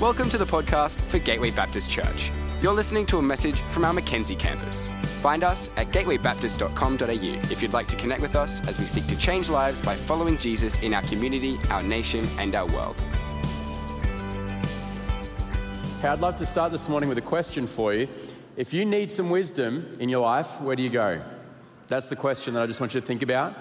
Welcome to the podcast for Gateway Baptist Church. You're listening to a message from our Mackenzie campus. Find us at gatewaybaptist.com.au if you'd like to connect with us as we seek to change lives by following Jesus in our community, our nation, and our world. Hey, I'd love to start this morning with a question for you. If you need some wisdom in your life, where do you go? That's the question that I just want you to think about.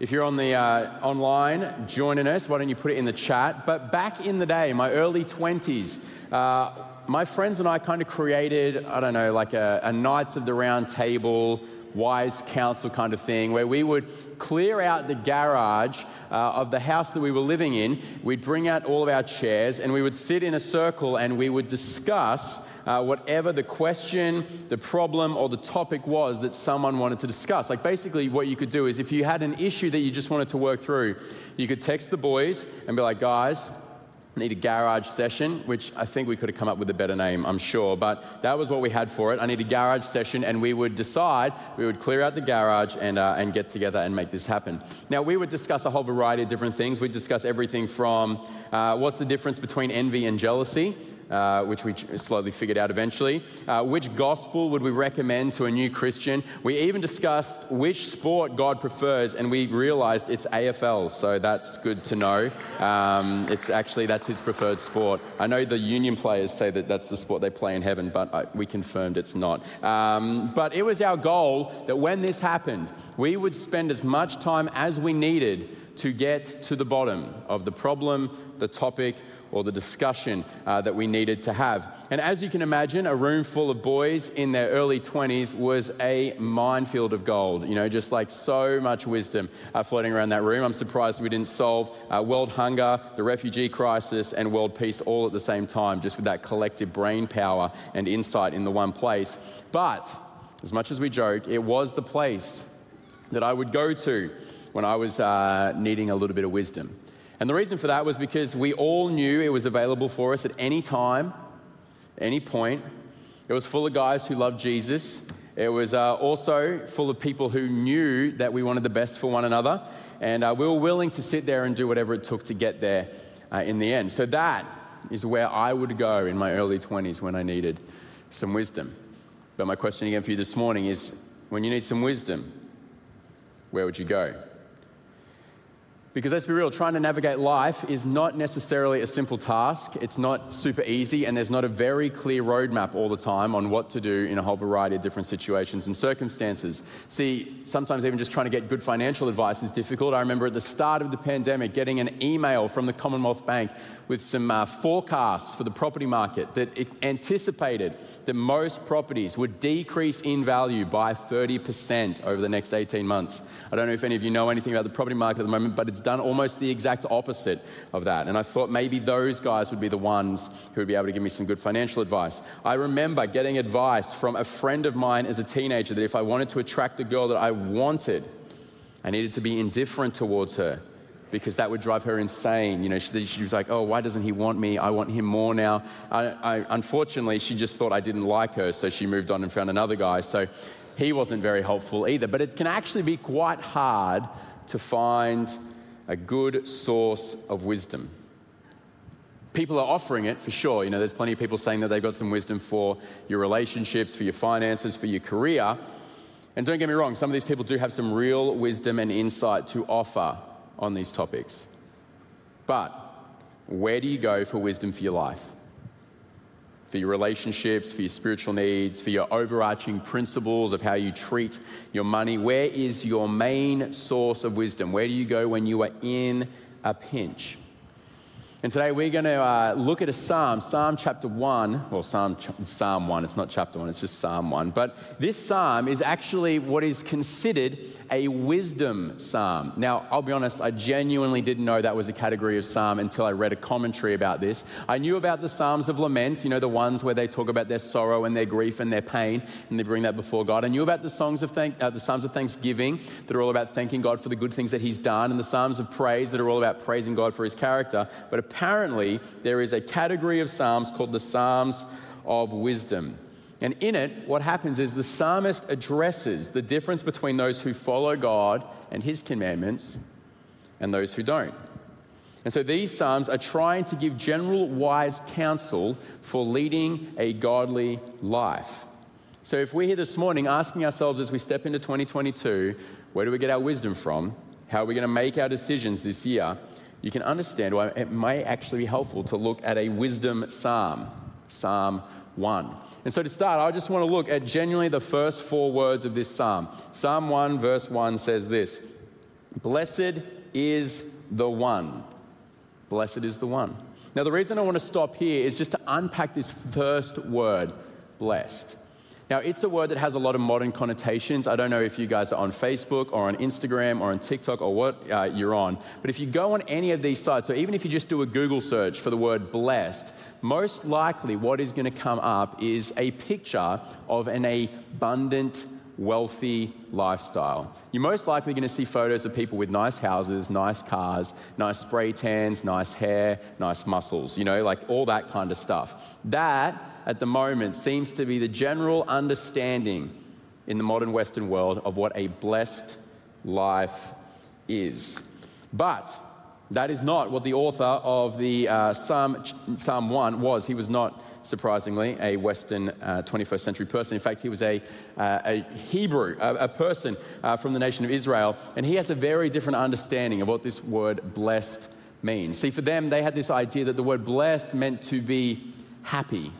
If you're on the uh, online joining us, why don't you put it in the chat? But back in the day, my early 20s, uh, my friends and I kind of created, I don't know, like a, a Knights of the Round Table, wise counsel kind of thing, where we would clear out the garage uh, of the house that we were living in. We'd bring out all of our chairs and we would sit in a circle and we would discuss uh, whatever the question, the problem, or the topic was that someone wanted to discuss. Like basically, what you could do is if you had an issue that you just wanted to work through, you could text the boys and be like, guys, need a garage session, which I think we could have come up with a better name, I'm sure, but that was what we had for it. I need a garage session, and we would decide, we would clear out the garage and, uh, and get together and make this happen. Now, we would discuss a whole variety of different things. We'd discuss everything from uh, what's the difference between envy and jealousy uh, which we slowly figured out eventually. Uh, which gospel would we recommend to a new Christian? We even discussed which sport God prefers, and we realized it's AFL, so that's good to know. Um, it's actually, that's his preferred sport. I know the union players say that that's the sport they play in heaven, but I, we confirmed it's not. Um, but it was our goal that when this happened, we would spend as much time as we needed to get to the bottom of the problem, the topic, or the discussion uh, that we needed to have. And as you can imagine, a room full of boys in their early 20s was a minefield of gold, you know, just like so much wisdom uh, floating around that room. I'm surprised we didn't solve uh, world hunger, the refugee crisis, and world peace all at the same time, just with that collective brain power and insight in the one place. But as much as we joke, it was the place that I would go to when I was uh, needing a little bit of wisdom. And the reason for that was because we all knew it was available for us at any time, any point. It was full of guys who loved Jesus. It was uh, also full of people who knew that we wanted the best for one another. And uh, we were willing to sit there and do whatever it took to get there uh, in the end. So that is where I would go in my early 20s when I needed some wisdom. But my question again for you this morning is when you need some wisdom, where would you go? Because let's be real, trying to navigate life is not necessarily a simple task. It's not super easy, and there's not a very clear roadmap all the time on what to do in a whole variety of different situations and circumstances. See, sometimes even just trying to get good financial advice is difficult. I remember at the start of the pandemic getting an email from the Commonwealth Bank with some uh, forecasts for the property market that it anticipated that most properties would decrease in value by 30% over the next 18 months. I don't know if any of you know anything about the property market at the moment, but it's done almost the exact opposite of that. And I thought maybe those guys would be the ones who would be able to give me some good financial advice. I remember getting advice from a friend of mine as a teenager that if I wanted to attract a girl that I wanted, I needed to be indifferent towards her because that would drive her insane. You know, she, she, was like, oh, why doesn't he want me? I want him more now. I, I, unfortunately, she just thought I didn't like her, so she moved on and found another guy. So he wasn't very helpful either. But it can actually be quite hard to find a good source of wisdom. People are offering it for sure. You know, there's plenty of people saying that they've got some wisdom for your relationships, for your finances, for your career. And don't get me wrong, some of these people do have some real wisdom and insight to offer on these topics. But where do you go for wisdom for your life? For your relationships, for your spiritual needs, for your overarching principles of how you treat your money? Where is your main source of wisdom? Where do you go when you are in a pinch? And today we're going to uh, look at a psalm, Psalm chapter 1. Well, Psalm, psalm 1, it's not chapter 1, it's just Psalm 1. But this psalm is actually what is considered a wisdom psalm. Now, I'll be honest, I genuinely didn't know that was a category of psalm until I read a commentary about this. I knew about the Psalms of Lament, you know, the ones where they talk about their sorrow and their grief and their pain, and they bring that before God. I knew about the songs of thank, uh, the Psalms of Thanksgiving that are all about thanking God for the good things that He's done, and the Psalms of Praise that are all about praising God for His character. But apparently, there is a category of Psalms called the Psalms of Wisdom. And in it, what happens is the psalmist addresses the difference between those who follow God and his commandments and those who don't. And so these Psalms are trying to give general wise counsel for leading a godly life. So if we're here this morning asking ourselves as we step into 2022, where do we get our wisdom from? How are we going to make our decisions this year? You can understand why it may actually be helpful to look at a wisdom psalm, Psalm 1. And so to start, I just want to look at genuinely the first four words of this psalm. Psalm 1, verse 1 says this Blessed is the one. Blessed is the one. Now, the reason I want to stop here is just to unpack this first word, blessed. Now, it's a word that has a lot of modern connotations. I don't know if you guys are on Facebook or on Instagram or on TikTok or what uh, you're on, but if you go on any of these sites, or even if you just do a Google search for the word blessed, most likely what is going to come up is a picture of an abundant, wealthy lifestyle. You're most likely going to see photos of people with nice houses, nice cars, nice spray tans, nice hair, nice muscles, you know, like all that kind of stuff. That at the moment seems to be the general understanding in the modern Western world of what a blessed life is. But that is not what the author of the uh, Psalm, Psalm 1 was. He was not, surprisingly, a Western uh, 21st century person. In fact, he was a, uh, a Hebrew, a, a person uh, from the nation of Israel, and he has a very different understanding of what this word blessed means. See, for them, they had this idea that the word blessed meant to be happy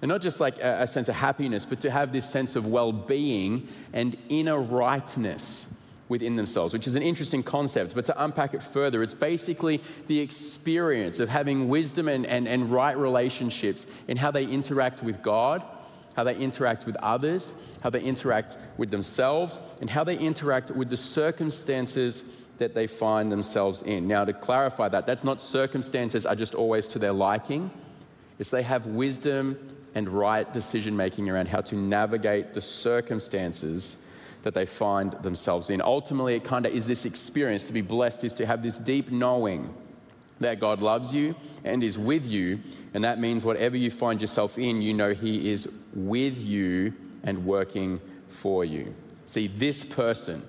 and not just like a, a sense of happiness, but to have this sense of well being and inner rightness within themselves, which is an interesting concept. But to unpack it further, it's basically the experience of having wisdom and, and, and right relationships in how they interact with God, how they interact with others, how they interact with themselves, and how they interact with the circumstances that they find themselves in. Now, to clarify that, that's not circumstances are just always to their liking, it's they have wisdom and right decision making around how to navigate the circumstances that they find themselves in. Ultimately, it kind of is this experience to be blessed, is to have this deep knowing that God loves you and is with you. And that means whatever you find yourself in, you know He is with you and working for you. See, this person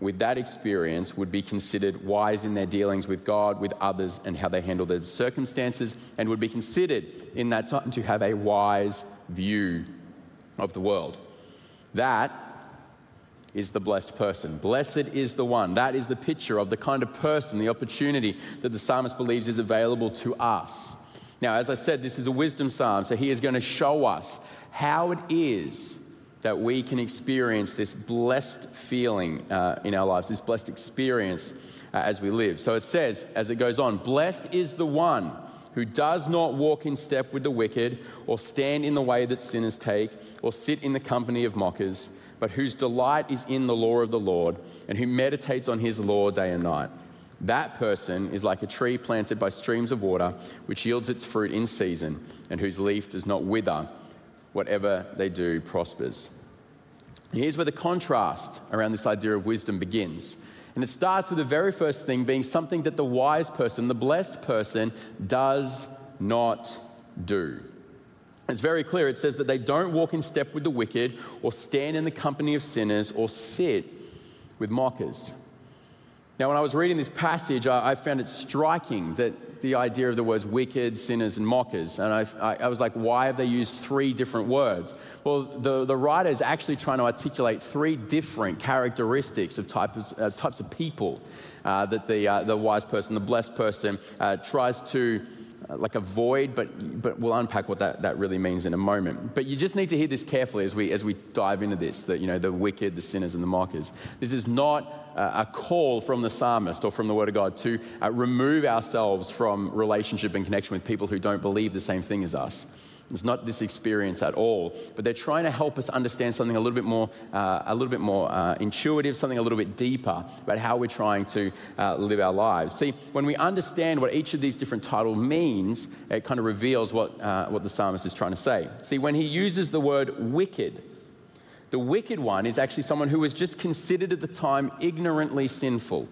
with that experience would be considered wise in their dealings with God, with others, and how they handle their circumstances, and would be considered in that time to have a wise view of the world. That is the blessed person. Blessed is the one. That is the picture of the kind of person, the opportunity that the psalmist believes is available to us. Now, as I said, this is a wisdom psalm, so he is going to show us how it is that we can experience this blessed feeling uh, in our lives, this blessed experience uh, as we live. So it says, as it goes on, blessed is the one who does not walk in step with the wicked, or stand in the way that sinners take, or sit in the company of mockers, but whose delight is in the law of the Lord, and who meditates on his law day and night. That person is like a tree planted by streams of water, which yields its fruit in season, and whose leaf does not wither. Whatever they do prospers. Here's where the contrast around this idea of wisdom begins. And it starts with the very first thing being something that the wise person, the blessed person, does not do. It's very clear. It says that they don't walk in step with the wicked, or stand in the company of sinners, or sit with mockers. Now, when I was reading this passage, I, found it striking that the idea of the words wicked, sinners, and mockers. And I, I, I was like, why have they used three different words? Well, the, the writer is actually trying to articulate three different characteristics of types, uh, types of people uh, that the, uh, the wise person, the blessed person, uh, tries to like avoid, but, but we'll unpack what that, that really means in a moment. But you just need to hear this carefully as we, as we dive into this, that, you know, the wicked, the sinners, and the mockers. This is not a call from the psalmist or from the Word of God to uh, remove ourselves from relationship and connection with people who don't believe the same thing as us. It's not this experience at all, but they're trying to help us understand something a little bit more, uh, a little bit more uh, intuitive, something a little bit deeper about how we're trying to uh, live our lives. See, when we understand what each of these different titles means, it kind of reveals what, uh, what the psalmist is trying to say. See, when he uses the word wicked, the wicked one is actually someone who was just considered at the time ignorantly sinful.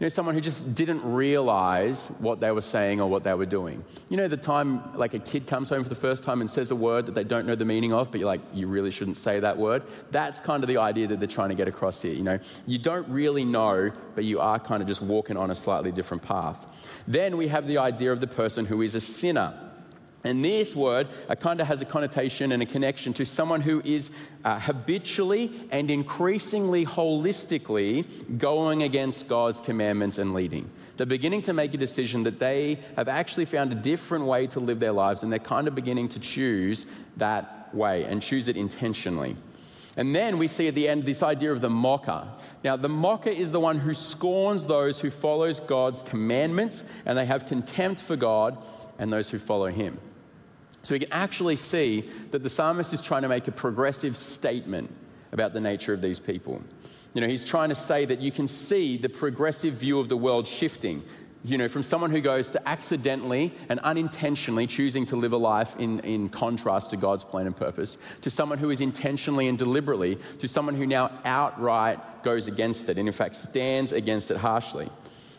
You know, someone who just didn't realize what they were saying or what they were doing. You know, the time like a kid comes home for the first time and says a word that they don't know the meaning of, but you're like, you really shouldn't say that word. That's kind of the idea that they're trying to get across here. You know, you don't really know, but you are kind of just walking on a slightly different path. Then we have the idea of the person who is a sinner. And this word kind of has a connotation and a connection to someone who is uh, habitually and increasingly holistically going against God's commandments and leading. They're beginning to make a decision that they have actually found a different way to live their lives, and they're kind of beginning to choose that way and choose it intentionally. And then we see at the end this idea of the mocker. Now, the mocker is the one who scorns those who follows God's commandments and they have contempt for God and those who follow him. So we can actually see that the psalmist is trying to make a progressive statement about the nature of these people. You know, he's trying to say that you can see the progressive view of the world shifting. You know, from someone who goes to accidentally and unintentionally choosing to live a life in, in contrast to God's plan and purpose, to someone who is intentionally and deliberately, to someone who now outright goes against it and, in fact, stands against it harshly.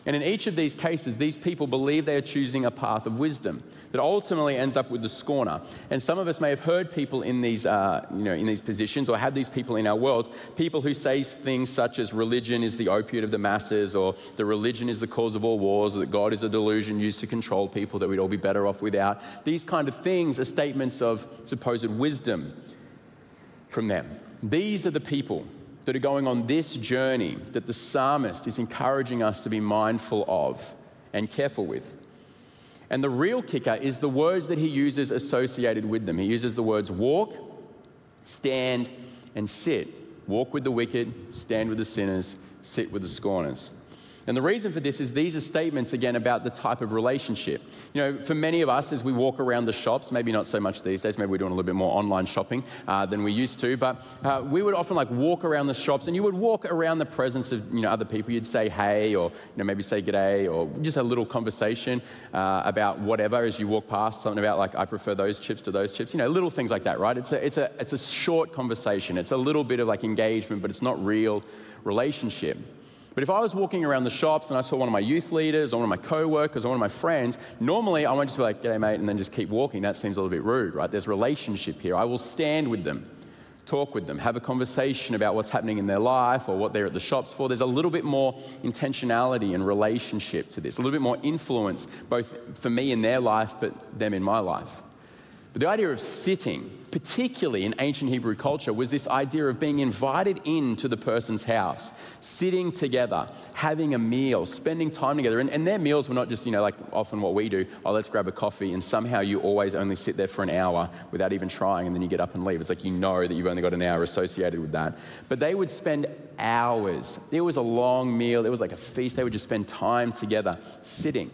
And in each of these cases, these people believe they are choosing a path of wisdom that ultimately ends up with the scorner. And some of us may have heard people in these, uh, you know, in these positions or have these people in our worlds, people who say things such as religion is the opiate of the masses, or the religion is the cause of all wars, or that God is a delusion used to control people that we'd all be better off without. These kind of things are statements of supposed wisdom from them. These are the people that are going on this journey that the psalmist is encouraging us to be mindful of and careful with. And the real kicker is the words that he uses associated with them. He uses the words walk, stand, and sit. Walk with the wicked, stand with the sinners, sit with the scorners. And the reason for this is these are statements, again, about the type of relationship. You know, for many of us, as we walk around the shops, maybe not so much these days, maybe we're doing a little bit more online shopping uh, than we used to, but uh, we would often like walk around the shops and you would walk around the presence of, you know, other people. You'd say hey or, you know, maybe say g'day or just a little conversation uh, about whatever as you walk past, something about like, I prefer those chips to those chips, you know, little things like that, right? It's a, it's a, it's a short conversation. It's a little bit of like engagement, but it's not real relationship. But if I was walking around the shops and I saw one of my youth leaders or one of my co-workers or one of my friends, normally I won't just be like, g'day mate, and then just keep walking. That seems a little bit rude, right? There's relationship here. I will stand with them, talk with them, have a conversation about what's happening in their life or what they're at the shops for. There's a little bit more intentionality and relationship to this, a little bit more influence, both for me in their life, but them in my life. But the idea of sitting, particularly in ancient Hebrew culture, was this idea of being invited into the person's house, sitting together, having a meal, spending time together. And, and, their meals were not just, you know, like often what we do, oh, let's grab a coffee, and somehow you always only sit there for an hour without even trying, and then you get up and leave. It's like you know that you've only got an hour associated with that. But they would spend hours. It was a long meal, it was like a feast. They would just spend time together, sitting,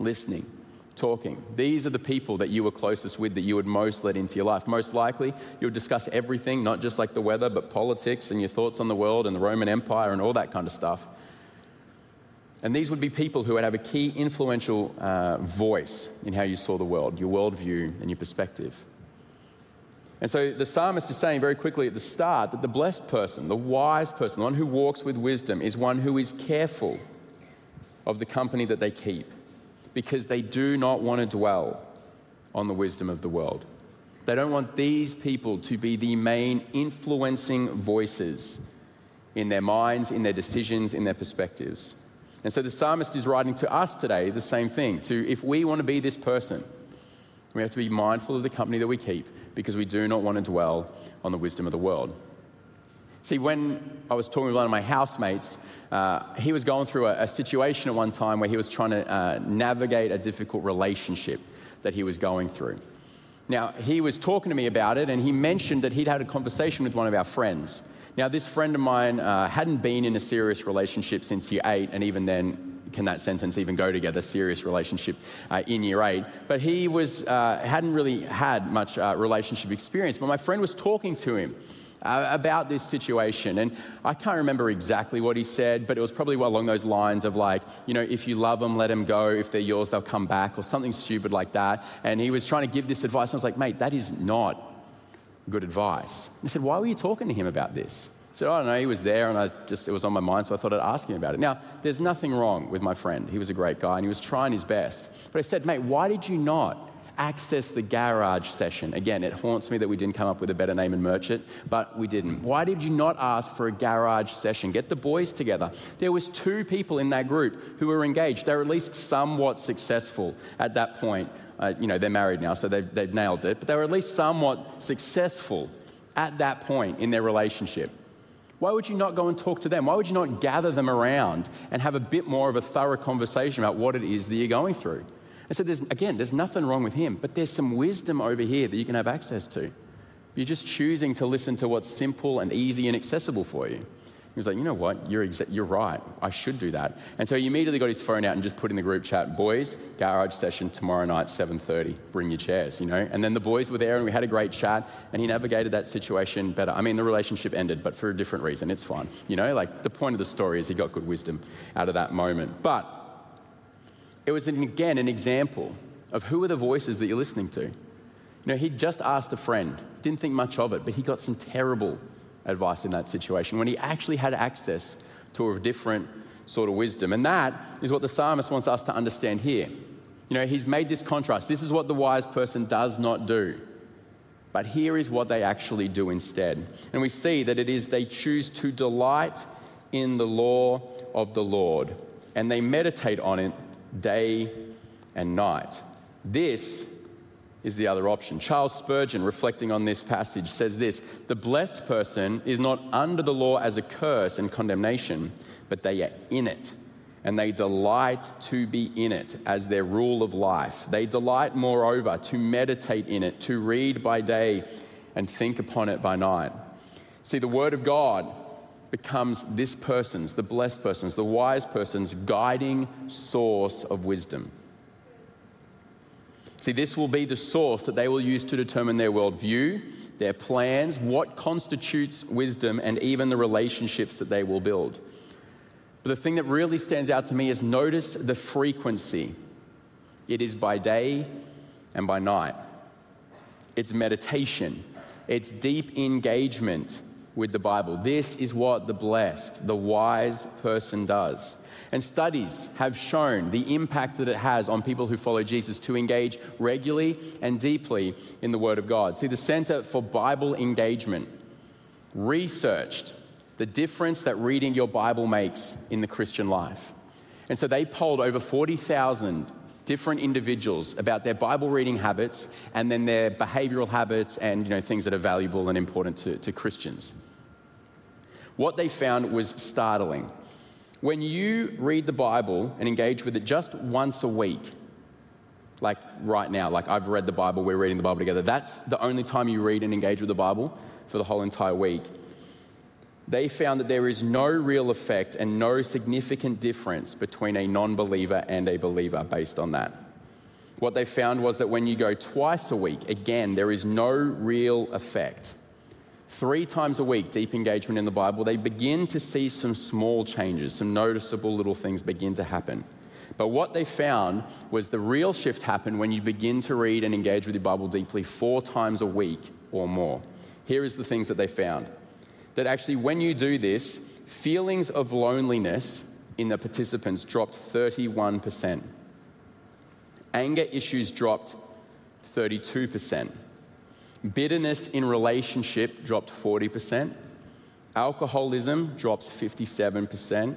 listening talking. These are the people that you were closest with that you would most let into your life. Most likely, you would discuss everything, not just like the weather, but politics and your thoughts on the world and the Roman Empire and all that kind of stuff. And these would be people who would have a key influential uh, voice in how you saw the world, your worldview, and your perspective. And so the psalmist is saying very quickly at the start that the blessed person, the wise person, the one who walks with wisdom, is one who is careful of the company that they keep because they do not want to dwell on the wisdom of the world. They don't want these people to be the main influencing voices in their minds, in their decisions, in their perspectives. And so the psalmist is writing to us today the same thing to if we want to be this person, we have to be mindful of the company that we keep because we do not want to dwell on the wisdom of the world. See, when I was talking with one of my housemates, uh, he was going through a, a, situation at one time where he was trying to uh, navigate a difficult relationship that he was going through. Now, he was talking to me about it, and he mentioned that he'd had a conversation with one of our friends. Now, this friend of mine uh, hadn't been in a serious relationship since year eight, and even then, can that sentence even go together? Serious relationship uh, in year eight. But he was uh, hadn't really had much uh, relationship experience. But my friend was talking to him uh, about this situation. And I can't remember exactly what he said, but it was probably along those lines of like, you know, if you love them, let them go. If they're yours, they'll come back, or something stupid like that. And he was trying to give this advice. And I was like, mate, that is not good advice. And I said, why were you talking to him about this? He said, I don't know, he was there and I just, it was on my mind, so I thought I'd ask him about it. Now, there's nothing wrong with my friend. He was a great guy and he was trying his best. But I said, mate, why did you not access the garage session? Again, it haunts me that we didn't come up with a better name and merch it, but we didn't. Why did you not ask for a garage session? Get the boys together. There was two people in that group who were engaged. They were at least somewhat successful at that point. Uh, you know, they're married now, so they've, they've nailed it, but they were at least somewhat successful at that point in their relationship. Why would you not go and talk to them? Why would you not gather them around and have a bit more of a thorough conversation about what it is that you're going through? And so, there's, again, there's nothing wrong with him, but there's some wisdom over here that you can have access to. You're just choosing to listen to what's simple and easy and accessible for you. He was like, you know what? You're, exa- you're right. I should do that. And so he immediately got his phone out and just put in the group chat, boys, garage session tomorrow night, 7.30. Bring your chairs, you know? And then the boys were there and we had a great chat and he navigated that situation better. I mean, the relationship ended, but for a different reason. It's fine. You know, like the point of the story is he got good wisdom out of that moment. But it was, an, again, an example of who are the voices that you're listening to. You know, he'd just asked a friend, didn't think much of it, but he got some terrible advice in that situation when he actually had access to a different sort of wisdom. And that is what the psalmist wants us to understand here. You know, he's made this contrast. This is what the wise person does not do. But here is what they actually do instead. And we see that it is they choose to delight in the law of the Lord and they meditate on it day and night. This is the other option. Charles Spurgeon, reflecting on this passage, says this The blessed person is not under the law as a curse and condemnation, but they are in it, and they delight to be in it as their rule of life. They delight, moreover, to meditate in it, to read by day and think upon it by night. See, the Word of God becomes this person's, the blessed person's, the wise person's guiding source of wisdom. See, this will be the source that they will use to determine their worldview, their plans, what constitutes wisdom, and even the relationships that they will build. But the thing that really stands out to me is notice the frequency. It is by day and by night. It's meditation, it's deep engagement with the Bible. This is what the blessed, the wise person does. And studies have shown the impact that it has on people who follow Jesus to engage regularly and deeply in the Word of God. See, the Center for Bible Engagement researched the difference that reading your Bible makes in the Christian life. And so they polled over 40,000 different individuals about their Bible reading habits and then their behavioral habits and you know, things that are valuable and important to, to Christians. What they found was startling. When you read the Bible and engage with it just once a week, like right now, like I've read the Bible, we're reading the Bible together, that's the only time you read and engage with the Bible for the whole entire week. They found that there is no real effect and no significant difference between a non believer and a believer based on that. What they found was that when you go twice a week, again, there is no real effect three times a week, deep engagement in the Bible, they begin to see some small changes, some noticeable little things begin to happen. But what they found was the real shift happened when you begin to read and engage with your Bible deeply four times a week or more. Here is the things that they found that actually, when you do this, feelings of loneliness in the participants dropped 31%, anger issues dropped 32%. Bitterness in relationship dropped 40%. Alcoholism drops 57%.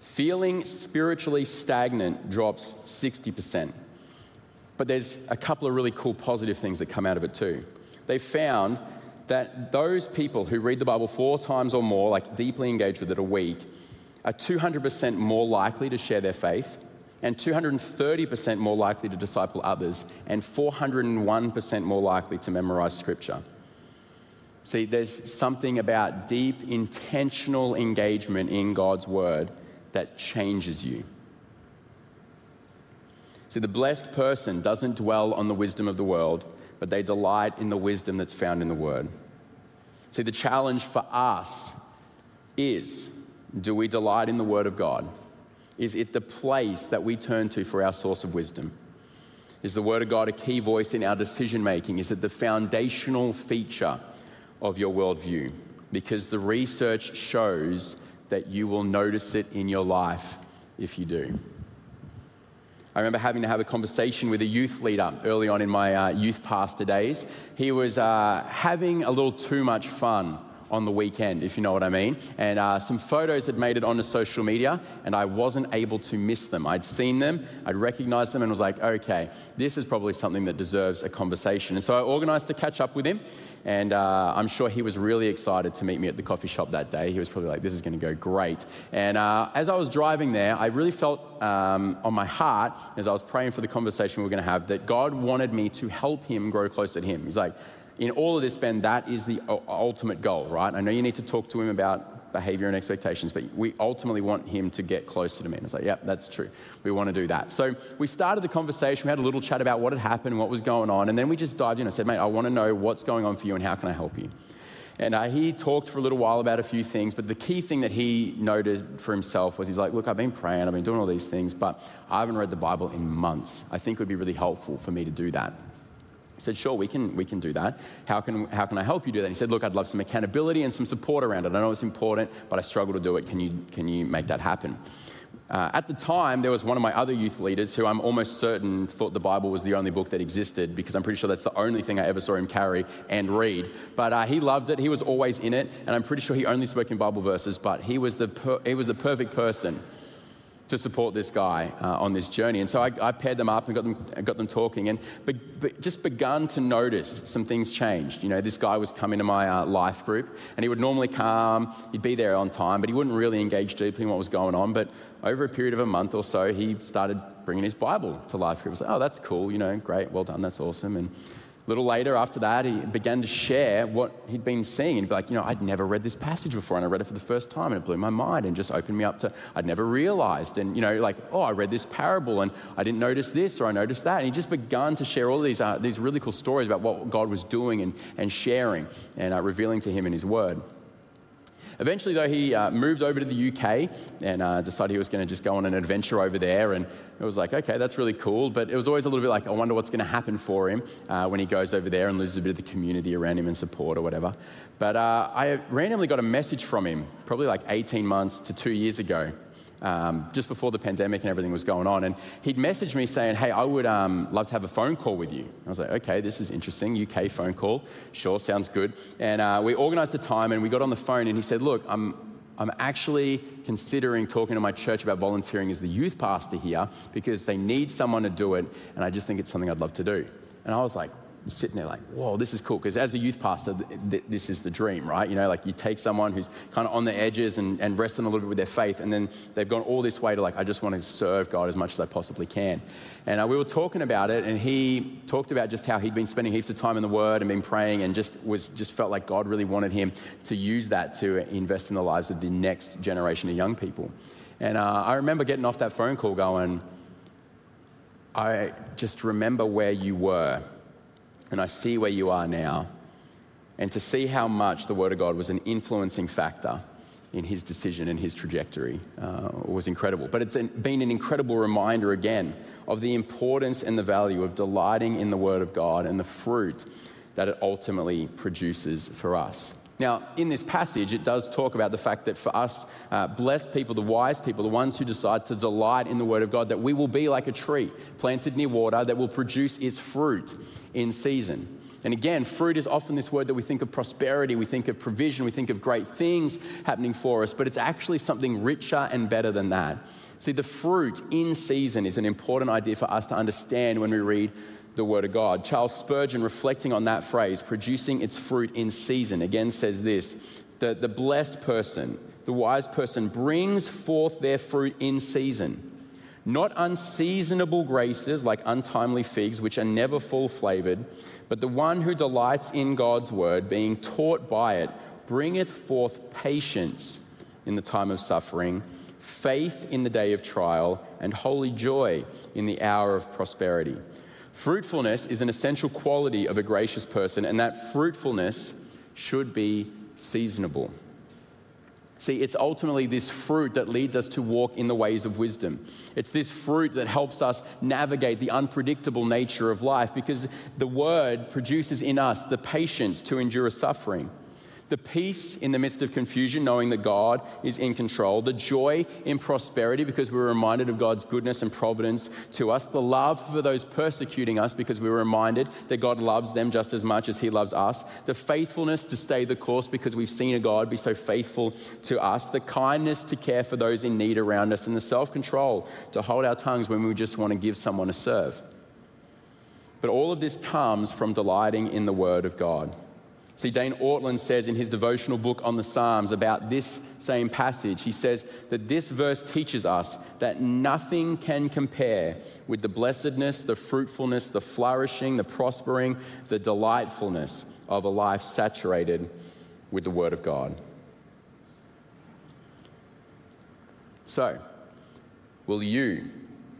Feeling spiritually stagnant drops 60%. But there's a couple of really cool positive things that come out of it too. They found that those people who read the Bible four times or more, like deeply engaged with it a week, are 200% more likely to share their faith and 230% more likely to disciple others, and 401% more likely to memorize scripture. See, there's something about deep, intentional engagement in God's word that changes you. See, the blessed person doesn't dwell on the wisdom of the world, but they delight in the wisdom that's found in the word. See, the challenge for us is do we delight in the word of God? Is it the place that we turn to for our source of wisdom? Is the Word of God a key voice in our decision making? Is it the foundational feature of your worldview? because the research shows that you will notice it in your life if you do. I remember having to have a conversation with a youth leader early on in my uh, youth pastor days. He was uh, having a little too much fun on the weekend, if you know what I mean. And uh, some photos had made it onto social media, and I wasn't able to miss them. I'd seen them, I'd recognized them, and was like, okay, this is probably something that deserves a conversation. And so I organized to catch up with him. And uh, I'm sure he was really excited to meet me at the coffee shop that day. He was probably like, this is going to go great. And uh, as I was driving there, I really felt um, on my heart, as I was praying for the conversation we were going to have, that God wanted me to help him grow closer to him. He's like, in all of this, Ben, that is the ultimate goal, right? I know you need to talk to him about behavior and expectations, but we ultimately want him to get closer to me. And I was like, yep, that's true. We want to do that. So we started the conversation. We had a little chat about what had happened, what was going on, and then we just dived in. I said, mate, I want to know what's going on for you and how can I help you? And uh, he talked for a little while about a few things, but the key thing that he noted for himself was he's like, Look, I've been praying, I've been doing all these things, but I haven't read the Bible in months. I think it would be really helpful for me to do that. He said, Sure, we can, we can do that. How can, how can I help you do that? He said, Look, I'd love some accountability and some support around it. I know it's important, but I struggle to do it. Can you, can you make that happen? Uh, at the time, there was one of my other youth leaders who I'm almost certain thought the Bible was the only book that existed because I'm pretty sure that's the only thing I ever saw him carry and read. But uh, he loved it. He was always in it, and I'm pretty sure he only spoke in Bible verses. But he was the per- he was the perfect person to support this guy uh, on this journey. And so I, I, paired them up and got them, got them talking and be, be, just begun to notice some things changed. You know, this guy was coming to my uh, life group and he would normally come, he'd be there on time, but he wouldn't really engage deeply in what was going on. But over a period of a month or so, he started bringing his Bible to life group. He was like, oh, that's cool, you know, great, well done, that's awesome. And little later after that, he began to share what he'd been seeing. He'd be like, you know, I'd never read this passage before, and I read it for the first time, and it blew my mind and just opened me up to, I'd never realized. And, you know, like, oh, I read this parable, and I didn't notice this, or I noticed that. And he just began to share all these, uh, these really cool stories about what God was doing and, and sharing and uh, revealing to him in his word. Eventually, though, he uh, moved over to the UK and uh, decided he was going to just go on an adventure over there. And it was like, okay, that's really cool. But it was always a little bit like, I wonder what's going to happen for him uh, when he goes over there and loses a bit of the community around him and support or whatever. But uh, I randomly got a message from him, probably like 18 months to two years ago um, just before the pandemic and everything was going on. And he'd messaged me saying, Hey, I would um, love to have a phone call with you. I was like, Okay, this is interesting. UK phone call. Sure, sounds good. And uh, we organized a time and we got on the phone and he said, Look, I'm, I'm actually considering talking to my church about volunteering as the youth pastor here because they need someone to do it. And I just think it's something I'd love to do. And I was like, sitting there like, whoa, this is cool. Because as a youth pastor, th- th- this is the dream, right? You know, like you take someone who's kind of on the edges and, and wrestling a little bit with their faith, and then they've gone all this way to like, I just want to serve God as much as I possibly can. And uh, we were talking about it, and he talked about just how he'd been spending heaps of time in the Word and been praying, and just was just felt like God really wanted him to use that to invest in the lives of the next generation of young people. And uh, I remember getting off that phone call going, I just remember where you were and I see where you are now. And to see how much the Word of God was an influencing factor in his decision and his trajectory uh, was incredible. But it's been an incredible reminder again of the importance and the value of delighting in the Word of God and the fruit that it ultimately produces for us. Now, in this passage, it does talk about the fact that for us, uh, blessed people, the wise people, the ones who decide to delight in the Word of God, that we will be like a tree planted near water that will produce its fruit in season. And again, fruit is often this word that we think of prosperity, we think of provision, we think of great things happening for us, but it's actually something richer and better than that. See, the fruit in season is an important idea for us to understand when we read the Word of God. Charles Spurgeon, reflecting on that phrase, producing its fruit in season, again says this the, the blessed person, the wise person, brings forth their fruit in season. Not unseasonable graces like untimely figs, which are never full flavored, but the one who delights in God's word, being taught by it, bringeth forth patience in the time of suffering, faith in the day of trial, and holy joy in the hour of prosperity. Fruitfulness is an essential quality of a gracious person, and that fruitfulness should be seasonable. See, it's ultimately this fruit that leads us to walk in the ways of wisdom. It's this fruit that helps us navigate the unpredictable nature of life because the word produces in us the patience to endure suffering, the peace in the midst of confusion, knowing that God is in control, the joy in prosperity because we're reminded of God's goodness and providence to us, the love for those persecuting us because we're reminded that God loves them just as much as He loves us, the faithfulness to stay the course because we've seen a God be so faithful to us, the kindness to care for those in need around us, and the self control to hold our tongues when we just want to give someone a serve. But all of this comes from delighting in the Word of God. See, Dane Ortlund says in his devotional book on the Psalms about this same passage, he says that this verse teaches us that nothing can compare with the blessedness, the fruitfulness, the flourishing, the prospering, the delightfulness of a life saturated with the Word of God. So, will you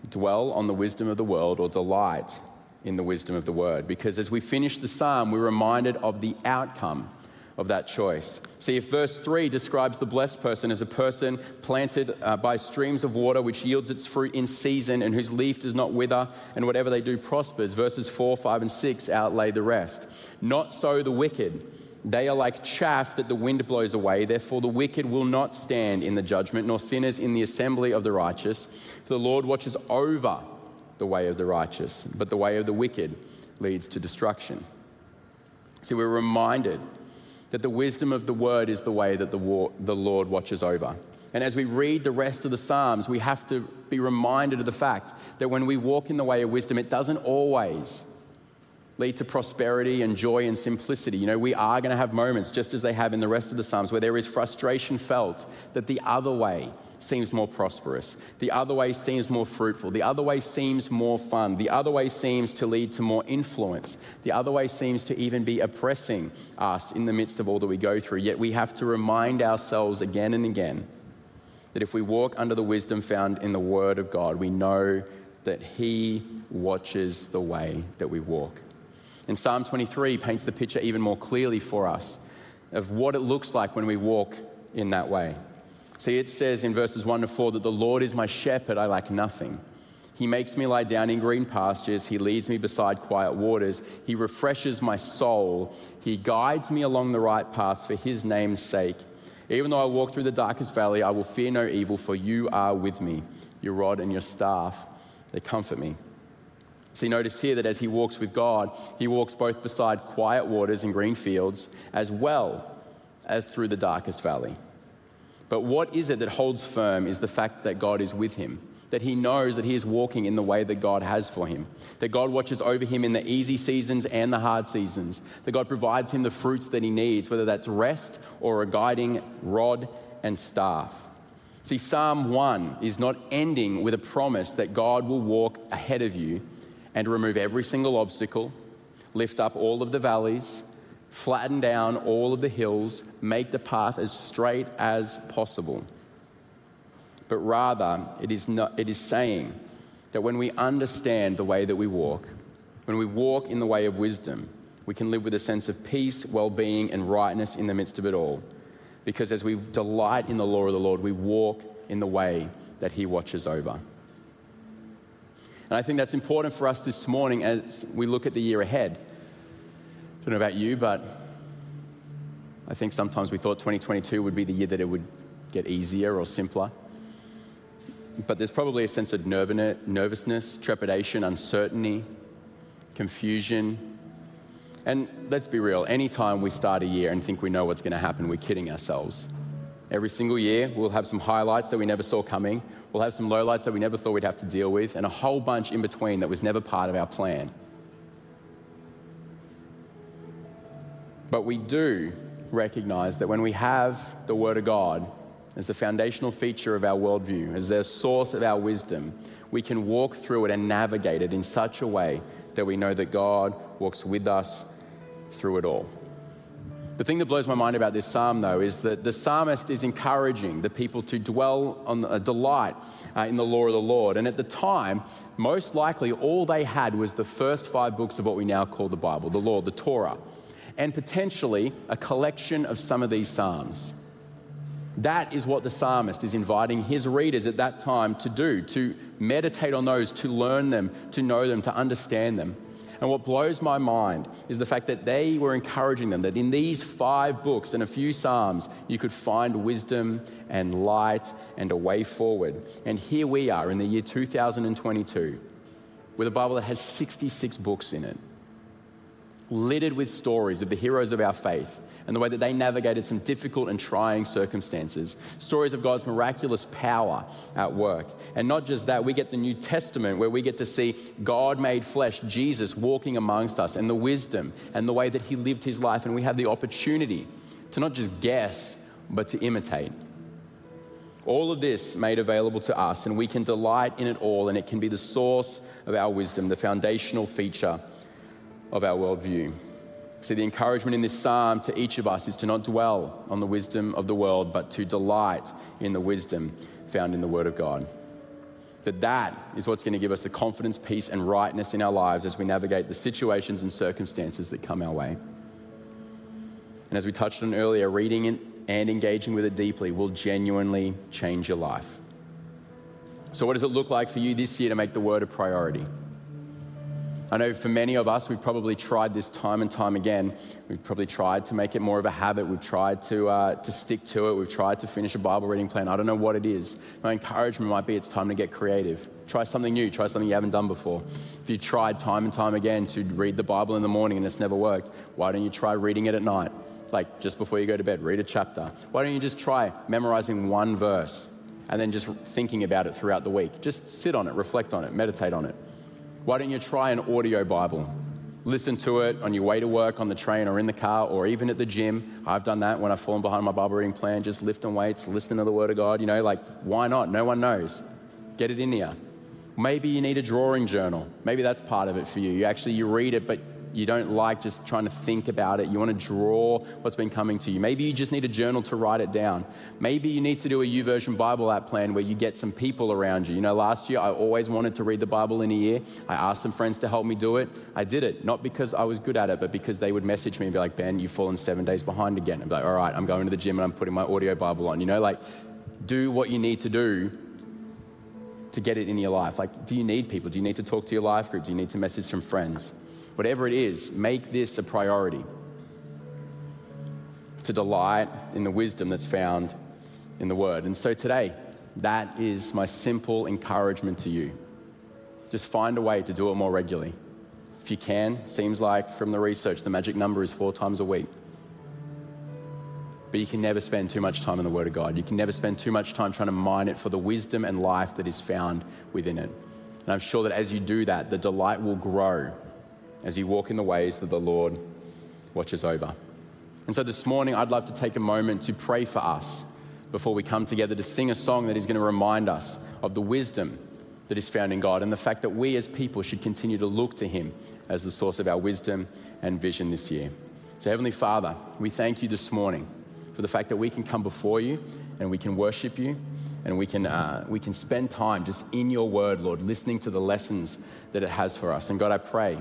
dwell on the wisdom of the world or delight in the wisdom of the word. Because as we finish the psalm, we're reminded of the outcome of that choice. See, if verse 3 describes the blessed person as a person planted uh, by streams of water which yields its fruit in season and whose leaf does not wither, and whatever they do prospers, verses 4, 5, and 6 outlay the rest. Not so the wicked. They are like chaff that the wind blows away. Therefore, the wicked will not stand in the judgment, nor sinners in the assembly of the righteous. For the Lord watches over the way of the righteous, but the way of the wicked leads to destruction. See, we're reminded that the wisdom of the word is the way that the, war, the Lord watches over. And as we read the rest of the Psalms, we have to be reminded of the fact that when we walk in the way of wisdom, it doesn't always lead to prosperity and joy and simplicity. You know, we are going to have moments, just as they have in the rest of the Psalms, where there is frustration felt that the other way seems more prosperous. The other way seems more fruitful. The other way seems more fun. The other way seems to lead to more influence. The other way seems to even be oppressing us in the midst of all that we go through. Yet we have to remind ourselves again and again that if we walk under the wisdom found in the Word of God, we know that He watches the way that we walk. And Psalm 23 paints the picture even more clearly for us of what it looks like when we walk in that way. See, it says in verses 1 to 4 that the Lord is my shepherd, I lack nothing. He makes me lie down in green pastures. He leads me beside quiet waters. He refreshes my soul. He guides me along the right paths for his name's sake. Even though I walk through the darkest valley, I will fear no evil, for you are with me. Your rod and your staff, they comfort me. See, notice here that as he walks with God, he walks both beside quiet waters and green fields, as well as through the darkest valley. But what is it that holds firm is the fact that God is with him, that he knows that he is walking in the way that God has for him, that God watches over him in the easy seasons and the hard seasons, that God provides him the fruits that he needs, whether that's rest or a guiding rod and staff. See, Psalm 1 is not ending with a promise that God will walk ahead of you and remove every single obstacle, lift up all of the valleys, flatten down all of the hills, make the path as straight as possible. But rather, it is, not, it is saying that when we understand the way that we walk, when we walk in the way of wisdom, we can live with a sense of peace, well being, and rightness in the midst of it all. Because as we delight in the law of the Lord, we walk in the way that He watches over. And I think that's important for us this morning as we look at the year ahead. Don't know about you, but I think sometimes we thought 2022 would be the year that it would get easier or simpler. But there's probably a sense of nervousness, trepidation, uncertainty, confusion. And let's be real, anytime we start a year and think we know what's going to happen, we're kidding ourselves. Every single year, we'll have some highlights that we never saw coming, we'll have some lowlights that we never thought we'd have to deal with, and a whole bunch in between that was never part of our plan. But we do recognize that when we have the Word of God as the foundational feature of our worldview, as the source of our wisdom, we can walk through it and navigate it in such a way that we know that God walks with us through it all. The thing that blows my mind about this psalm, though, is that the psalmist is encouraging the people to dwell on a delight uh, in the law of the Lord. And at the time, most likely all they had was the first five books of what we now call the Bible, the law, the Torah and potentially a collection of some of these Psalms. That is what the psalmist is inviting his readers at that time to do to meditate on those, to learn them, to know them, to understand them. And what blows my mind is the fact that they were encouraging them that in these five books and a few Psalms, you could find wisdom and light and a way forward. And here we are in the year 2022 with a Bible that has 66 books in it, littered with stories of the heroes of our faith and the way that they navigated some difficult and trying circumstances. Stories of God's miraculous power at work. And not just that, we get the New Testament where we get to see God made flesh, Jesus, walking amongst us, and the wisdom and the way that he lived his life. And we have the opportunity to not just guess, but to imitate. All of this made available to us, and we can delight in it all, and it can be the source of our wisdom, the foundational feature of our worldview. See, the encouragement in this psalm to each of us is to not dwell on the wisdom of the world, but to delight in the wisdom found in the Word of God. That that is what's going to give us the confidence, peace, and rightness in our lives as we navigate the situations and circumstances that come our way. And as we touched on earlier, reading it and engaging with it deeply will genuinely change your life. So, what does it look like for you this year to make the Word a priority? I know for many of us, we've probably tried this time and time again. We've probably tried to make it more of a habit. We've tried to, uh, to stick to it. We've tried to finish a Bible reading plan. I don't know what it is. My encouragement might be it's time to get creative. Try something new. Try something you haven't done before. If you tried time and time again to read the Bible in the morning and it's never worked, why don't you try reading it at night? Like just before you go to bed, read a chapter. Why don't you just try memorizing one verse and then just thinking about it throughout the week? Just sit on it, reflect on it, meditate on it. Why don't you try an audio Bible? Listen to it on your way to work, on the train, or in the car, or even at the gym. I've done that when I've fallen behind my Bible reading plan, just lifting weights, listening to the Word of God. You know, like, why not? No one knows. Get it in there. Maybe you need a drawing journal. Maybe that's part of it for you. You actually you read it, but you don't like just trying to think about it. You want to draw what's been coming to you. Maybe you just need a journal to write it down. Maybe you need to do a YouVersion Bible app plan where you get some people around you. You know, last year I always wanted to read the Bible in a year. I asked some friends to help me do it. I did it, not because I was good at it, but because they would message me and be like, Ben, you've fallen seven days behind again. I'd be like, all right, I'm going to the gym and I'm putting my audio Bible on. You know, like, do what you need to do to get it in your life. Like, do you need people? Do you need to talk to your life group? Do you need to message some friends? Whatever it is, make this a priority. To delight in the wisdom that's found in the Word. And so today, that is my simple encouragement to you. Just find a way to do it more regularly. If you can, seems like from the research, the magic number is four times a week. But you can never spend too much time in the Word of God. You can never spend too much time trying to mine it for the wisdom and life that is found within it. And I'm sure that as you do that, the delight will grow as you walk in the ways that the Lord watches over. And so this morning, I'd love to take a moment to pray for us before we come together to sing a song that is going to remind us of the wisdom that is found in God and the fact that we as people should continue to look to Him as the source of our wisdom and vision this year. So, Heavenly Father, we thank you this morning for the fact that we can come before you and we can worship you and we can, uh, we can spend time just in your word, Lord, listening to the lessons that it has for us. And God, I pray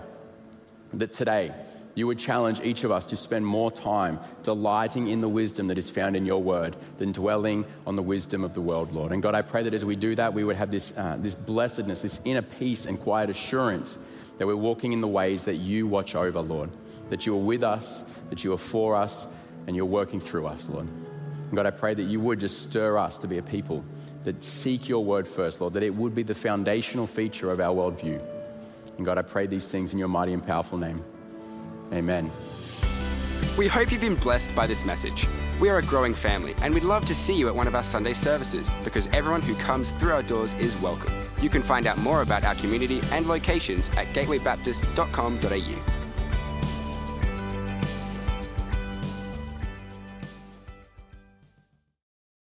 that today you would challenge each of us to spend more time delighting in the wisdom that is found in your word than dwelling on the wisdom of the world, Lord. And God, I pray that as we do that, we would have this, uh, this blessedness, this inner peace and quiet assurance that we're walking in the ways that you watch over, Lord. That you are with us, that you are for us, and you're working through us, Lord. And God, I pray that you would just stir us to be a people that seek your word first, Lord, that it would be the foundational feature of our worldview. And God, I pray these things in your mighty and powerful name. Amen. We hope you've been blessed by this message. We are a growing family, and we'd love to see you at one of our Sunday services because everyone who comes through our doors is welcome. You can find out more about our community and locations at gatewaybaptist.com.au.